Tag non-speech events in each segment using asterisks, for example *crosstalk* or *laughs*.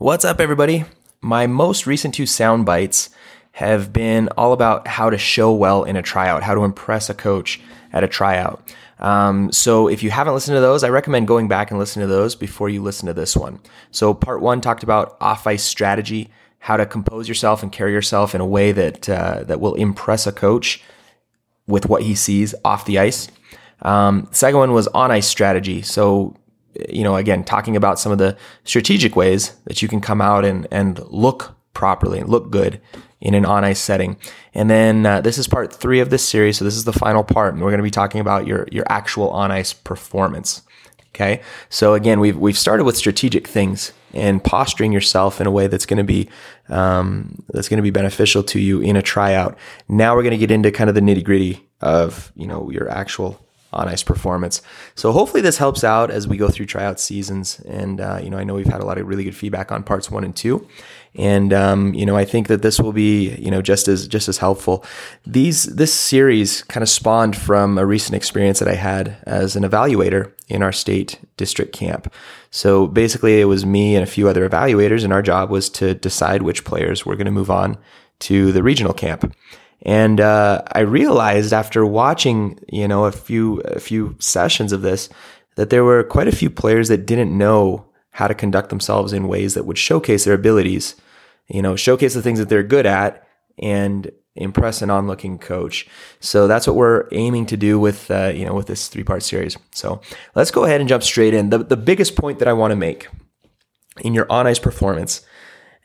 What's up, everybody? My most recent two sound bites have been all about how to show well in a tryout, how to impress a coach at a tryout. Um, so if you haven't listened to those, I recommend going back and listening to those before you listen to this one. So part one talked about off ice strategy, how to compose yourself and carry yourself in a way that uh, that will impress a coach with what he sees off the ice. Um, second one was on ice strategy. So you know, again, talking about some of the strategic ways that you can come out and, and look properly and look good in an on ice setting. And then uh, this is part three of this series. So this is the final part. And we're going to be talking about your, your actual on ice performance. Okay. So again, we've, we've started with strategic things and posturing yourself in a way that's going to be, um, that's going to be beneficial to you in a tryout. Now we're going to get into kind of the nitty gritty of, you know, your actual on ice performance. So hopefully this helps out as we go through tryout seasons. And uh, you know, I know we've had a lot of really good feedback on parts one and two, and um, you know, I think that this will be you know just as just as helpful. These this series kind of spawned from a recent experience that I had as an evaluator in our state district camp. So basically, it was me and a few other evaluators, and our job was to decide which players were going to move on to the regional camp. And uh, I realized after watching, you know, a few a few sessions of this, that there were quite a few players that didn't know how to conduct themselves in ways that would showcase their abilities, you know, showcase the things that they're good at, and impress an onlooking coach. So that's what we're aiming to do with uh, you know with this three part series. So let's go ahead and jump straight in. The the biggest point that I want to make in your on ice performance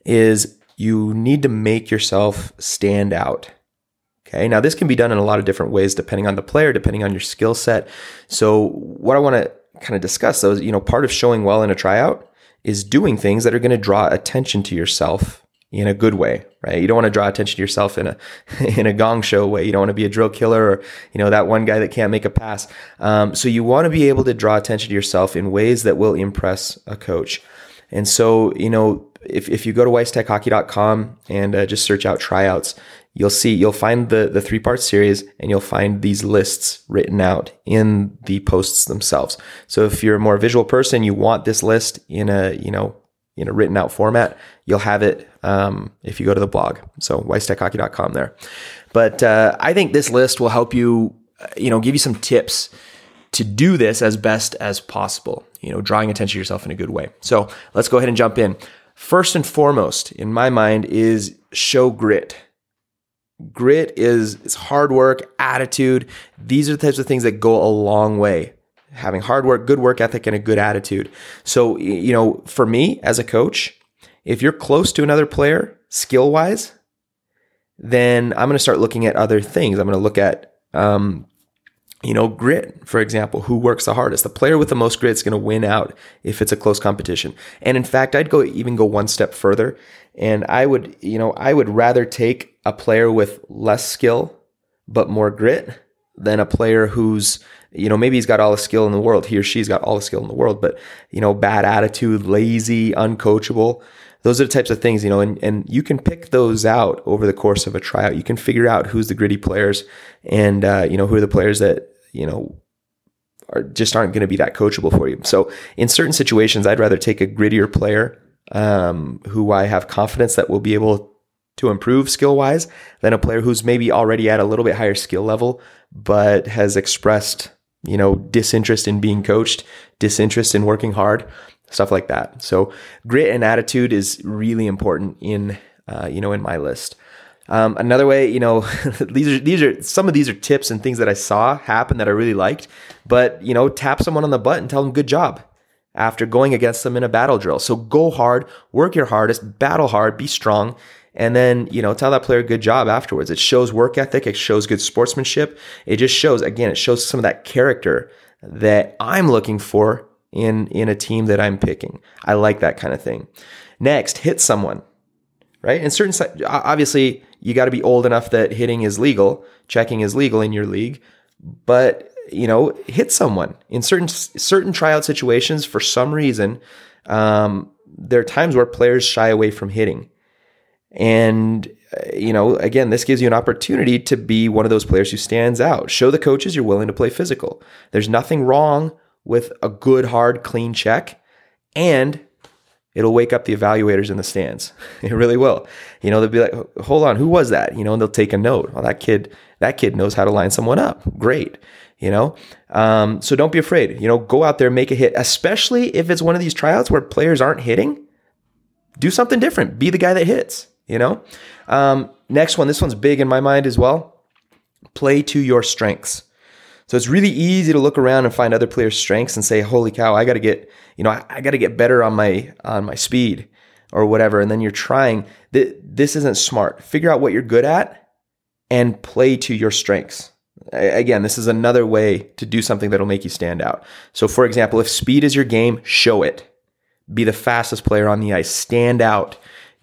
is you need to make yourself stand out. Okay. Now, this can be done in a lot of different ways depending on the player, depending on your skill set. So, what I want to kind of discuss though is, you know, part of showing well in a tryout is doing things that are going to draw attention to yourself in a good way, right? You don't want to draw attention to yourself in a *laughs* in a gong show way. You don't want to be a drill killer or you know that one guy that can't make a pass. Um, so you want to be able to draw attention to yourself in ways that will impress a coach. And so you know if if you go to weisstechhockey.com and uh, just search out tryouts, you'll see you'll find the the three part series and you'll find these lists written out in the posts themselves. So if you're a more visual person you want this list in a you know in a written out format you'll have it um, if you go to the blog. So weisstechhockey.com there. But uh, i think this list will help you uh, you know give you some tips to do this as best as possible you know drawing attention to yourself in a good way. So let's go ahead and jump in first and foremost in my mind is show grit Grit is, is hard work, attitude. These are the types of things that go a long way. Having hard work, good work ethic, and a good attitude. So, you know, for me as a coach, if you're close to another player skill wise, then I'm going to start looking at other things. I'm going to look at, um, you know, grit, for example, who works the hardest. The player with the most grit is going to win out if it's a close competition. And in fact, I'd go even go one step further. And I would, you know, I would rather take a player with less skill but more grit than a player who's you know maybe he's got all the skill in the world he or she's got all the skill in the world but you know bad attitude lazy uncoachable those are the types of things you know and, and you can pick those out over the course of a tryout you can figure out who's the gritty players and uh, you know who are the players that you know are just aren't going to be that coachable for you so in certain situations i'd rather take a grittier player um, who i have confidence that will be able to improve skill wise than a player who's maybe already at a little bit higher skill level, but has expressed, you know, disinterest in being coached, disinterest in working hard, stuff like that. So grit and attitude is really important in, uh, you know, in my list. Um, another way, you know, *laughs* these are these are some of these are tips and things that I saw happen that I really liked. But you know, tap someone on the butt and tell them good job after going against them in a battle drill. So go hard, work your hardest, battle hard, be strong, and then you know tell that player good job afterwards it shows work ethic it shows good sportsmanship it just shows again it shows some of that character that i'm looking for in in a team that i'm picking i like that kind of thing next hit someone right and certain obviously you got to be old enough that hitting is legal checking is legal in your league but you know hit someone in certain certain tryout situations for some reason um, there are times where players shy away from hitting and, uh, you know, again, this gives you an opportunity to be one of those players who stands out. Show the coaches you're willing to play physical. There's nothing wrong with a good, hard, clean check. And It'll wake up the evaluators in the stands. *laughs* It really will. You know, they'll be like, hold on, who was that? You know, and they'll take a note. Well, that kid, that kid knows how to line someone up. Great. You know, um, so don't be afraid. You know, go out there, make a hit, especially if it's one of these tryouts where players aren't hitting. Do something different. Be the guy that hits. You know. Um, next one. This one's big in my mind as well. Play to your strengths. So it's really easy to look around and find other players' strengths and say, "Holy cow, I got to get, you know, I, I got to get better on my on my speed or whatever." And then you're trying. This isn't smart. Figure out what you're good at and play to your strengths. Again, this is another way to do something that'll make you stand out. So, for example, if speed is your game, show it. Be the fastest player on the ice. Stand out.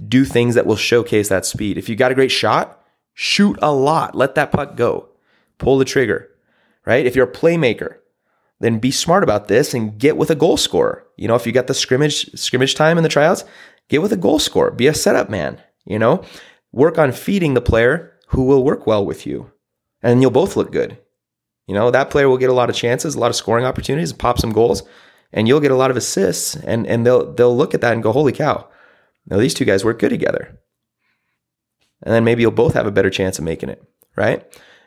Do things that will showcase that speed. If you got a great shot, shoot a lot. Let that puck go. Pull the trigger right? If you're a playmaker, then be smart about this and get with a goal scorer. You know, if you got the scrimmage scrimmage time in the tryouts, get with a goal scorer. Be a setup man. You know, work on feeding the player who will work well with you, and you'll both look good. You know, that player will get a lot of chances, a lot of scoring opportunities, and pop some goals, and you'll get a lot of assists. And and they'll they'll look at that and go, "Holy cow! Now these two guys work good together." And then maybe you'll both have a better chance of making it, right?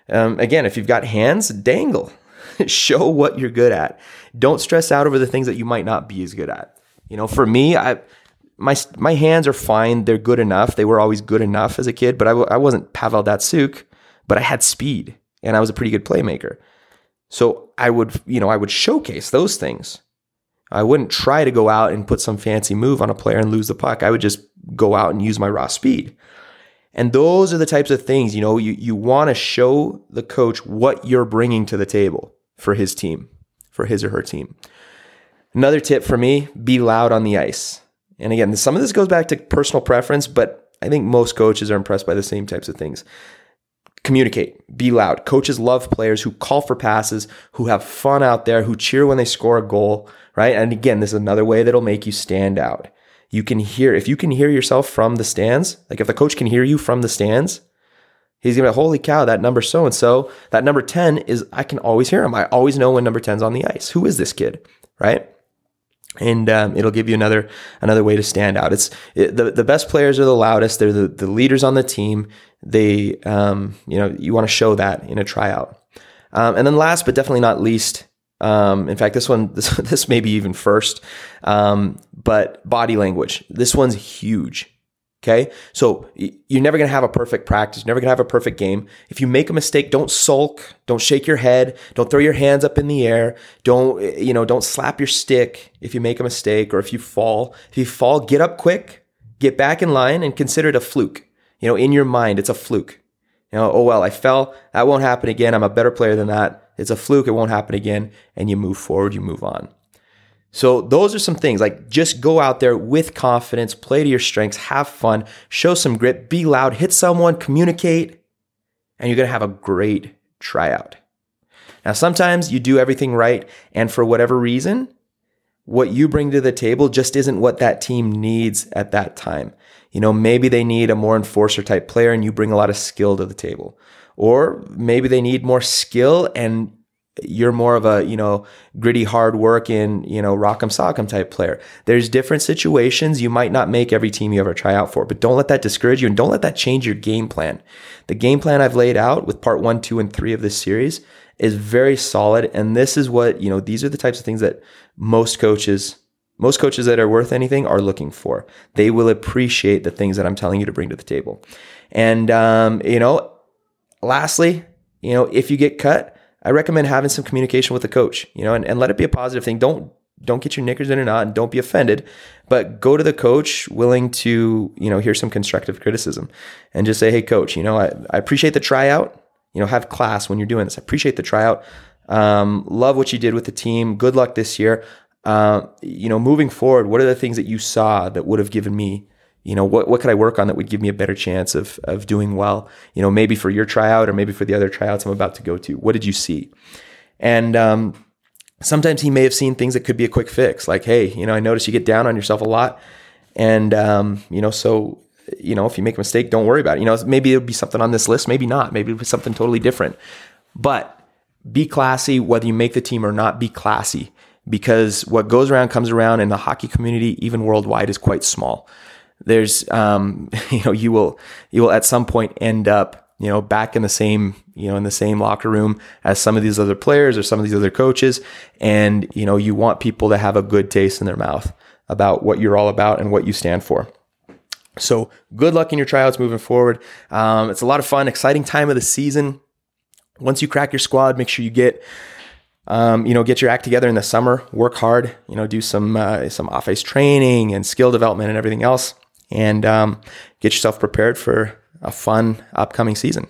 Um, again, if you've got hands, dangle. *laughs* Show what you're good at. Don't stress out over the things that you might not be as good at. You know, for me, I my my hands are fine. They're good enough. They were always good enough as a kid, but I w- I wasn't Pavel Datsyuk, but I had speed and I was a pretty good playmaker. So I would, you know, I would showcase those things. I wouldn't try to go out and put some fancy move on a player and lose the puck. I would just go out and use my raw speed. And those are the types of things, you know, you, you want to show the coach what you're bringing to the table for his team, for his or her team. Another tip for me be loud on the ice. And again, some of this goes back to personal preference, but I think most coaches are impressed by the same types of things. Communicate, be loud. Coaches love players who call for passes, who have fun out there, who cheer when they score a goal, right? And again, this is another way that'll make you stand out you can hear, if you can hear yourself from the stands, like if the coach can hear you from the stands, he's gonna be, holy cow, that number so and so, that number 10 is, I can always hear him. I always know when number 10's on the ice. Who is this kid? Right? And um, it'll give you another another way to stand out. It's it, the the best players are the loudest. They're the, the leaders on the team. They um, you know you want to show that in a tryout. Um, and then last but definitely not least, um, in fact, this one, *laughs* this, this may be even first, um, but body language. This one's huge. Okay. So you're never going to have a perfect practice. You're never going to have a perfect game. If you make a mistake, don't sulk. Don't shake your head. Don't throw your hands up in the air. Don't, you know, don't slap your stick if you make a mistake or if you fall. If you fall, get up quick, get back in line and consider it a fluke. You know, in your mind, it's a fluke. You know, oh, well, I fell. That won't happen again. I'm a better player than that. It's a fluke. It won't happen again. And you move forward, you move on. So those are some things like just go out there with confidence, play to your strengths, have fun, show some grit, be loud, hit someone, communicate, and you're going to have a great tryout. Now, sometimes you do everything right, and for whatever reason, what you bring to the table just isn't what that team needs at that time. You know, maybe they need a more enforcer type player and you bring a lot of skill to the table. Or maybe they need more skill and you're more of a, you know, gritty, hard work in, you know, rock'em sock'em type player. There's different situations. You might not make every team you ever try out for, but don't let that discourage you and don't let that change your game plan. The game plan I've laid out with part one, two, and three of this series is very solid. And this is what, you know, these are the types of things that most coaches, most coaches that are worth anything are looking for. They will appreciate the things that I'm telling you to bring to the table. And, um, you know, lastly, you know, if you get cut, I recommend having some communication with the coach, you know, and, and let it be a positive thing. Don't don't get your knickers in a knot and don't be offended, but go to the coach willing to, you know, hear some constructive criticism and just say, hey, coach, you know, I, I appreciate the tryout. You know, have class when you're doing this. I appreciate the tryout. Um, love what you did with the team. Good luck this year. Uh, you know, moving forward, what are the things that you saw that would have given me you know, what, what could I work on that would give me a better chance of, of doing well? You know, maybe for your tryout or maybe for the other tryouts I'm about to go to. What did you see? And um, sometimes he may have seen things that could be a quick fix, like, hey, you know, I notice you get down on yourself a lot. And, um, you know, so, you know, if you make a mistake, don't worry about it. You know, maybe it'll be something on this list, maybe not. Maybe it'll be something totally different. But be classy, whether you make the team or not, be classy because what goes around comes around and the hockey community, even worldwide, is quite small. There's, um, *laughs* you know, you will, you will at some point end up, you know, back in the same, you know, in the same locker room as some of these other players or some of these other coaches. And, you know, you want people to have a good taste in their mouth about what you're all about and what you stand for. So good luck in your tryouts moving forward. Um, it's a lot of fun, exciting time of the season. Once you crack your squad, make sure you get um, you know, get your act together in the summer, work hard, you know, do some, uh, some off ice training and skill development and everything else, and um, get yourself prepared for a fun upcoming season.